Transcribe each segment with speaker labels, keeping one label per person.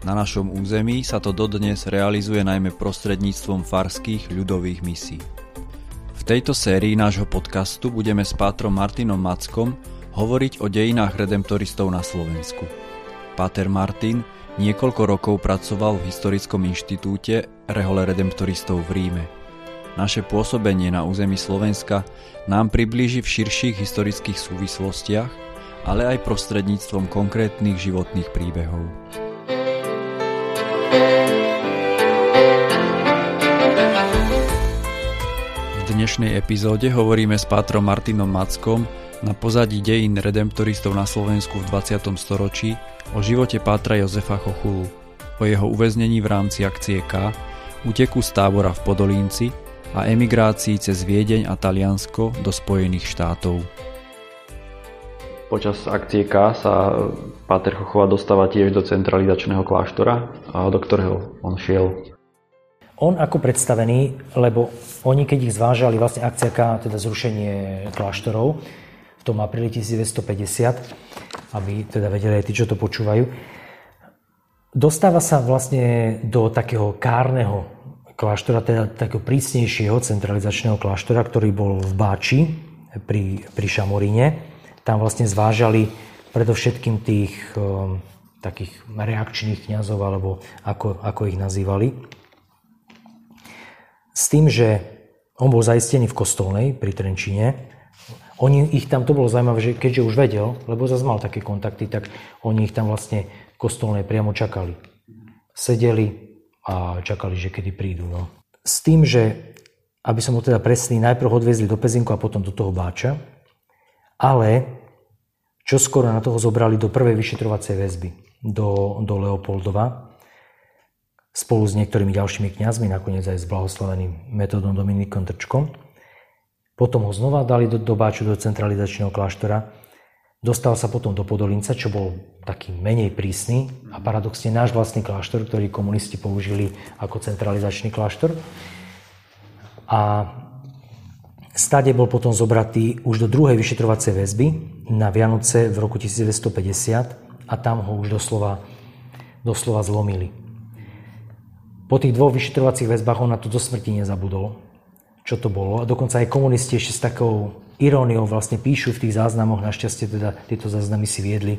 Speaker 1: Na našom území sa to dodnes realizuje najmä prostredníctvom farských ľudových misí. V tejto sérii nášho podcastu budeme s pátrom Martinom Mackom hovoriť o dejinách redemptoristov na Slovensku. Páter Martin niekoľko rokov pracoval v Historickom inštitúte Rehole redemptoristov v Ríme. Naše pôsobenie na území Slovenska nám priblíži v širších historických súvislostiach, ale aj prostredníctvom konkrétnych životných príbehov. V dnešnej epizóde hovoríme s pátrom Martinom Mackom na pozadí dejín redemptoristov na Slovensku v 20. storočí o živote pátra Jozefa Chochulu, o jeho uväznení v rámci akcie K, uteku z tábora v Podolínci a emigrácii cez Viedeň a Taliansko do Spojených štátov.
Speaker 2: Počas akcie K sa Páter Chochova dostáva tiež do centralizačného kláštora, do ktorého on šiel.
Speaker 3: On ako predstavený, lebo oni keď ich zvážali, vlastne akcia K, teda zrušenie kláštorov v tom apríli 1950, aby teda vedeli aj tí, čo to počúvajú, dostáva sa vlastne do takého kárneho kláštora, teda takého prísnejšieho centralizačného kláštora, ktorý bol v Báči pri, pri Šamoríne tam vlastne zvážali predovšetkým tých um, takých reakčných kňazov, alebo ako, ako ich nazývali. S tým, že on bol zaistený v kostolnej pri Trenčine, oni ich tam, to bolo zaujímavé, že keďže už vedel, lebo zase mal také kontakty, tak oni ich tam vlastne v kostolnej priamo čakali. Sedeli a čakali, že kedy prídu. No. S tým, že aby som ho teda presný, najprv odviezli do Pezinku a potom do toho Báča, ale čo skoro na toho zobrali do prvej vyšetrovacej väzby, do, do Leopoldova, spolu s niektorými ďalšími kňazmi, nakoniec aj s blahoslaveným metodom Dominikom Trčkom. Potom ho znova dali do, do Báču, do centralizačného kláštora. Dostal sa potom do Podolinca, čo bol taký menej prísny a paradoxne náš vlastný kláštor, ktorý komunisti použili ako centralizačný kláštor. A Stade bol potom zobratý už do druhej vyšetrovacej väzby na Vianoce v roku 1950 a tam ho už doslova, doslova zlomili. Po tých dvoch vyšetrovacích väzbách on na to do smrti nezabudol, čo to bolo. A dokonca aj komunisti ešte s takou iróniou vlastne píšu v tých záznamoch, našťastie teda tieto záznamy si viedli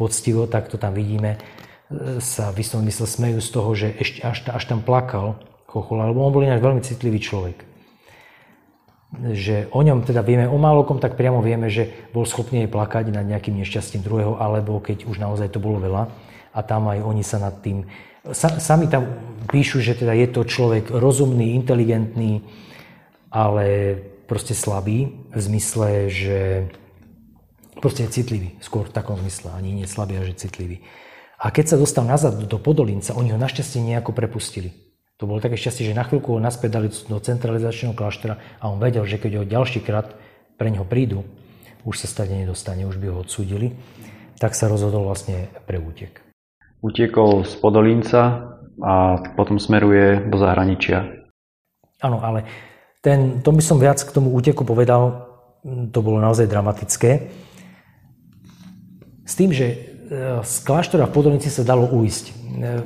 Speaker 3: poctivo, tak to tam vidíme, e, sa v istom smejú z toho, že ešte až, až tam plakal Chochola, lebo on bol inak veľmi citlivý človek že o ňom teda vieme, o málokom tak priamo vieme, že bol schopný aj plakať nad nejakým nešťastím druhého, alebo keď už naozaj to bolo veľa. A tam aj oni sa nad tým... Sa, sami tam píšu, že teda je to človek rozumný, inteligentný, ale proste slabý, v zmysle, že proste je citlivý, skôr v takom zmysle, ani nie slabý, ale že citlivý. A keď sa dostal nazad do Podolinca, oni ho našťastie nejako prepustili. To bolo také šťastie, že na chvíľku ho naspäť dali do centralizačného kláštora a on vedel, že keď ho ďalší krát pre neho prídu, už sa stade nedostane, už by ho odsúdili, tak sa rozhodol vlastne pre útek.
Speaker 2: Utiekol z Podolínca a potom smeruje do zahraničia.
Speaker 3: Áno, ale ten, to by som viac k tomu úteku povedal, to bolo naozaj dramatické. S tým, že z kláštora v Podolnici sa dalo uísť. E,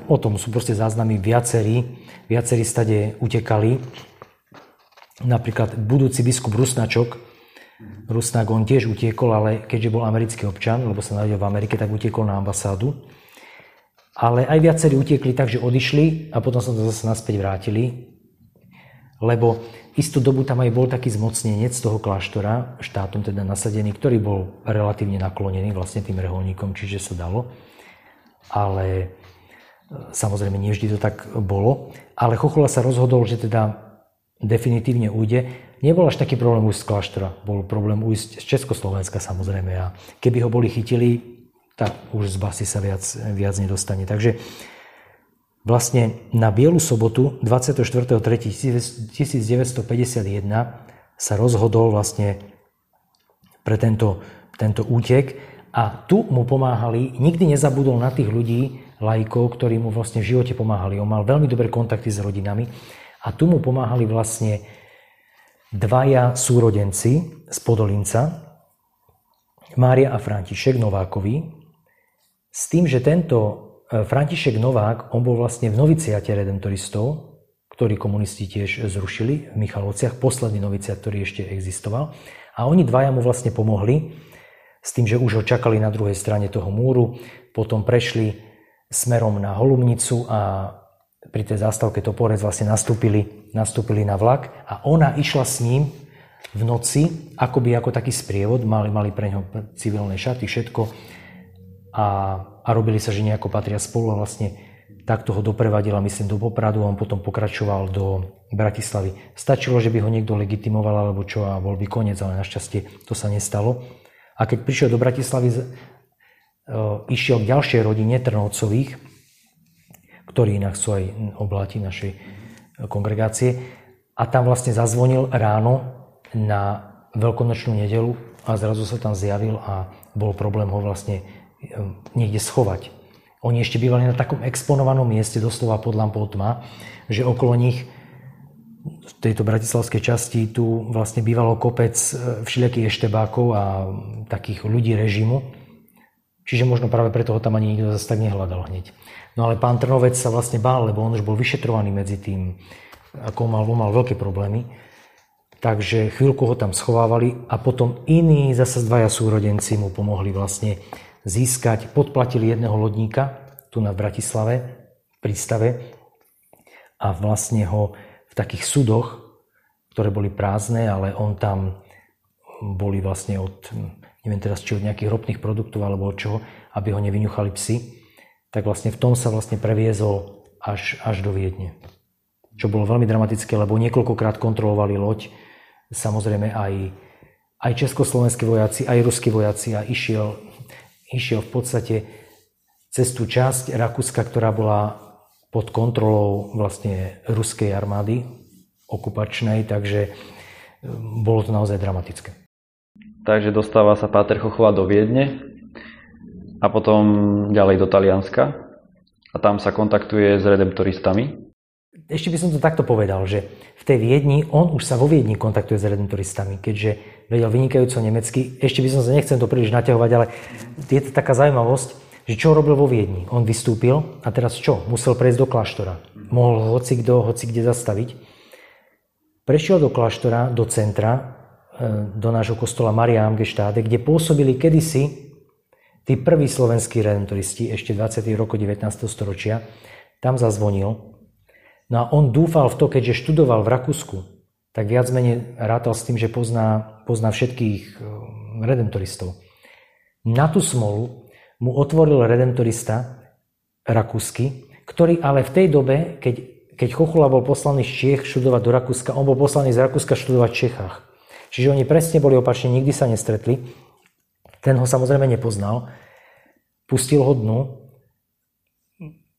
Speaker 3: o tom sú proste záznamy viacerí viacerí stade utekali. Napríklad budúci biskup Rusnačok, Rusnak, on tiež utiekol, ale keďže bol americký občan, lebo sa narodil v Amerike, tak utiekol na ambasádu. Ale aj viacerí utiekli tak, že odišli a potom sa to zase naspäť vrátili, lebo istú dobu tam aj bol taký zmocnenec toho kláštora, štátom teda nasadený, ktorý bol relatívne naklonený vlastne tým reholníkom, čiže sa dalo. Ale Samozrejme, nie vždy to tak bolo, ale Chochola sa rozhodol, že teda definitívne ujde. Nebol až taký problém ujsť z kláštora, bol problém ujsť z Československa samozrejme a keby ho boli chytili, tak už z basy sa viac, viac nedostane. Takže vlastne na Bielu sobotu 24.3.1951 sa rozhodol vlastne pre tento, tento útek a tu mu pomáhali, nikdy nezabudol na tých ľudí, lajkov, ktorí mu vlastne v živote pomáhali. On mal veľmi dobré kontakty s rodinami a tu mu pomáhali vlastne dvaja súrodenci z Podolinca, Mária a František Novákovi, s tým, že tento František Novák, on bol vlastne v noviciate redemptoristov, ktorý komunisti tiež zrušili v Michalovciach, posledný noviciat, ktorý ešte existoval. A oni dvaja mu vlastne pomohli s tým, že už ho čakali na druhej strane toho múru, potom prešli smerom na Holumnicu a pri tej zástavke Toporec vlastne nastúpili, nastúpili na vlak a ona išla s ním v noci, akoby ako taký sprievod, mali, mali pre ňo civilné šaty, všetko a, a robili sa, že nejako patria spolu a vlastne takto ho doprevadila, myslím, do Popradu a on potom pokračoval do Bratislavy. Stačilo, že by ho niekto legitimoval alebo čo a bol by koniec, ale našťastie to sa nestalo. A keď prišiel do Bratislavy, e, išiel k ďalšej rodine Trnovcových, ktorí inak sú aj obláti našej kongregácie, a tam vlastne zazvonil ráno na veľkonočnú nedelu a zrazu sa tam zjavil a bol problém ho vlastne niekde schovať. Oni ešte bývali na takom exponovanom mieste, doslova pod lampou tma, že okolo nich v tejto bratislavskej časti tu vlastne bývalo kopec e, všelijakých eštebákov a takých ľudí režimu. Čiže možno práve preto ho tam ani nikto zase tak nehľadal hneď. No ale pán Trnovec sa vlastne bál, lebo on už bol vyšetrovaný medzi tým, ako mal, mal veľké problémy. Takže chvíľku ho tam schovávali a potom iní zase dvaja súrodenci mu pomohli vlastne získať, podplatili jedného lodníka tu na Bratislave, v prístave a vlastne ho v takých sudoch, ktoré boli prázdne, ale on tam boli vlastne od, neviem teraz, či od nejakých ropných produktov alebo od čoho, aby ho nevyňuchali psi, tak vlastne v tom sa vlastne previezol až, až do Viedne. Čo bolo veľmi dramatické, lebo niekoľkokrát kontrolovali loď, samozrejme aj, aj československí vojaci, aj ruskí vojaci a išiel, išiel v podstate cez tú časť Rakúska, ktorá bola pod kontrolou vlastne ruskej armády okupačnej, takže um, bolo to naozaj dramatické.
Speaker 2: Takže dostáva sa Páter Chochová do Viedne a potom ďalej do Talianska a tam sa kontaktuje s redemptoristami.
Speaker 3: Ešte by som to takto povedal, že v tej Viedni, on už sa vo Viedni kontaktuje s redemptoristami, keďže vedel vynikajúco nemecky. Ešte by som sa nechcem to príliš naťahovať, ale je to taká zaujímavosť, že čo robil vo Viedni. On vystúpil a teraz čo? Musel prejsť do kláštora. Mohol hoci kto, hoci kde zastaviť. Prešiel do kláštora, do centra, e, do nášho kostola Maria Amgestáde, kde pôsobili kedysi tí prví slovenskí redemptoristi, ešte 20. roku 19. storočia. Tam zazvonil No a on dúfal v to, keďže študoval v Rakúsku, tak viac menej rátal s tým, že pozná, pozná všetkých eh, redemptoristov. Na tú smolu mu otvoril redemptorista rakúsky, ktorý ale v tej dobe, keď, keď Chochula bol poslaný z Čiech študovať do Rakúska, on bol poslaný z Rakúska študovať v Čechách. Čiže oni presne boli opačne, nikdy sa nestretli. Ten ho samozrejme nepoznal. Pustil ho dnu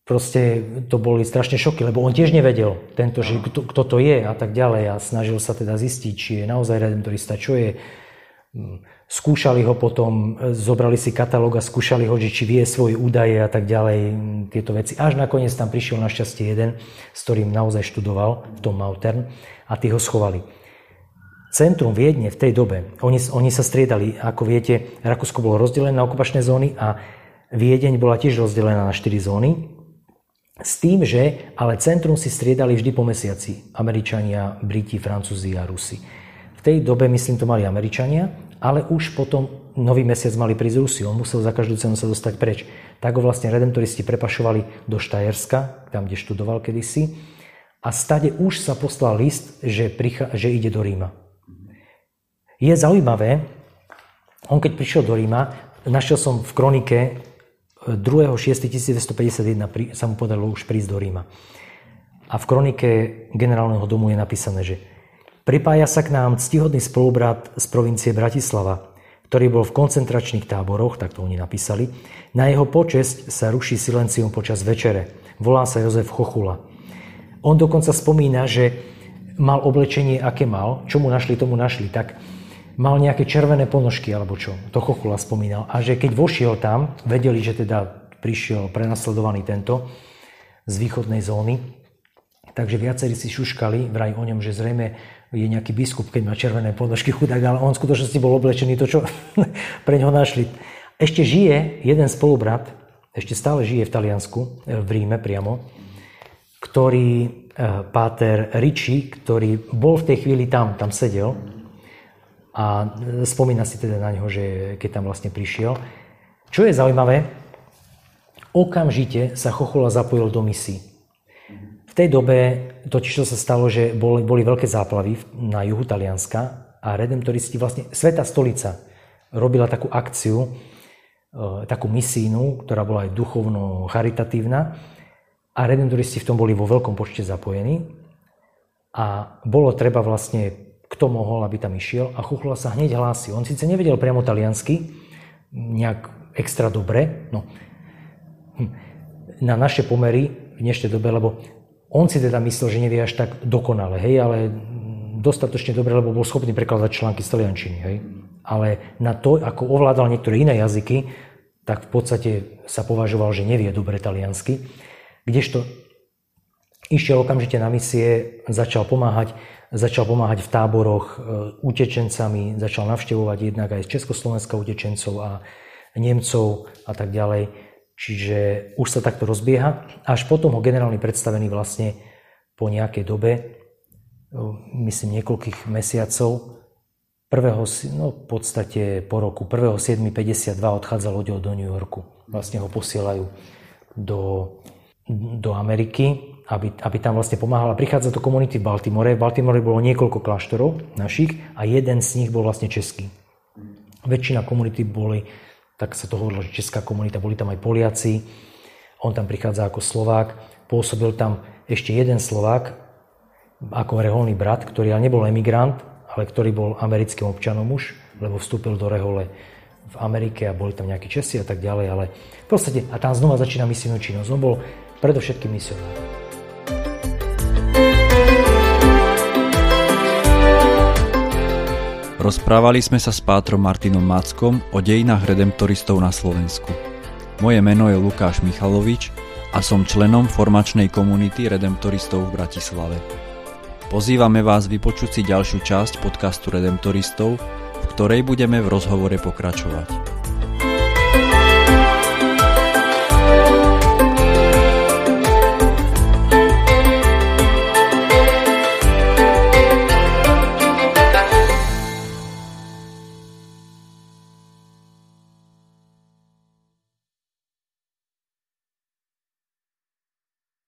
Speaker 3: proste to boli strašne šoky, lebo on tiež nevedel, tento, že kto, kto to je a tak ďalej a snažil sa teda zistiť, či je naozaj redemptorista, čo je. Mm, skúšali ho potom, zobrali si katalóg a skúšali ho, že či vie svoje údaje a tak ďalej, mm, tieto veci. Až nakoniec tam prišiel našťastie jeden, s ktorým naozaj študoval tom Mautern a tí ho schovali. Centrum Viedne v tej dobe, oni, oni sa striedali, ako viete, Rakúsko bolo rozdelené na okupačné zóny a Viedeň bola tiež rozdelená na 4 zóny s tým, že ale centrum si striedali vždy po mesiaci. Američania, Briti, Francúzi a Rusi. V tej dobe, myslím, to mali Američania, ale už potom nový mesiac mali prísť Rusi. On musel za každú cenu sa dostať preč. Tak ho vlastne redemptoristi prepašovali do Štajerska, tam, kde študoval kedysi. A stade už sa poslal list, že, prichá, že ide do Ríma. Je zaujímavé, on keď prišiel do Ríma, našiel som v kronike 2.6.1951 sa mu podarilo už prísť do Ríma. A v kronike generálneho domu je napísané, že pripája sa k nám ctihodný spolubrat z provincie Bratislava, ktorý bol v koncentračných táboroch, tak to oni napísali. Na jeho počesť sa ruší silencium počas večere. Volá sa Jozef Chochula. On dokonca spomína, že mal oblečenie, aké mal, čo mu našli, tomu našli, tak mal nejaké červené ponožky alebo čo. To Chochula spomínal. A že keď vošiel tam, vedeli, že teda prišiel prenasledovaný tento z východnej zóny, takže viacerí si šuškali vraj o ňom, že zrejme je nejaký biskup, keď má červené ponožky chudák, ale on v skutočnosti bol oblečený to, čo pre ňoho našli. Ešte žije jeden spolubrat, ešte stále žije v Taliansku, e, v Ríme priamo, ktorý, e, páter Ricci, ktorý bol v tej chvíli tam, tam sedel a e, spomína si teda na ňo, že keď tam vlastne prišiel. Čo je zaujímavé, okamžite sa Chochola zapojil do misií. V tej dobe totiž to sa stalo, že boli, boli veľké záplavy na juhu Talianska a redemptoristi vlastne, Sveta stolica robila takú akciu, e, takú misínu, ktorá bola aj duchovno charitatívna a redemptoristi v tom boli vo veľkom počte zapojení a bolo treba vlastne, kto mohol, aby tam išiel a Chuchla sa hneď hlási. On síce nevedel priamo taliansky, nejak extra dobre, no, hm, na naše pomery v dnešnej dobe, lebo on si teda myslel, že nevie až tak dokonale, hej, ale dostatočne dobre, lebo bol schopný prekladať články z taliančiny, hej. Ale na to, ako ovládal niektoré iné jazyky, tak v podstate sa považoval, že nevie dobre taliansky. Kdežto išiel okamžite na misie, začal pomáhať, začal pomáhať v táboroch e, utečencami, začal navštevovať jednak aj z Československa utečencov a Nemcov a tak ďalej. Čiže už sa takto rozbieha. Až potom ho generálny predstavený vlastne po nejakej dobe, myslím niekoľkých mesiacov, prvého, no v podstate po roku, 1.7.52 odchádzal loďou do New Yorku. Vlastne ho posielajú do, do Ameriky, aby, aby tam vlastne pomáhala. Prichádza do komunity v Baltimore. V Baltimore bolo niekoľko kláštorov našich a jeden z nich bol vlastne český. Väčšina komunity boli tak sa to hovorilo, že česká komunita, boli tam aj Poliaci, on tam prichádza ako Slovák, pôsobil tam ešte jeden Slovák, ako reholný brat, ktorý ale nebol emigrant, ale ktorý bol americkým občanom už, lebo vstúpil do rehole v Amerike a boli tam nejakí Česi a tak ďalej, ale v podstate, a tam znova začína misijnú činnosť. On bol predovšetkým misionár.
Speaker 1: Rozprávali sme sa s pátrom Martinom Mackom o dejinách redemptoristov na Slovensku. Moje meno je Lukáš Michalovič a som členom formačnej komunity redemptoristov v Bratislave. Pozývame vás vypočuť si ďalšiu časť podcastu Redemptoristov, v ktorej budeme v rozhovore pokračovať.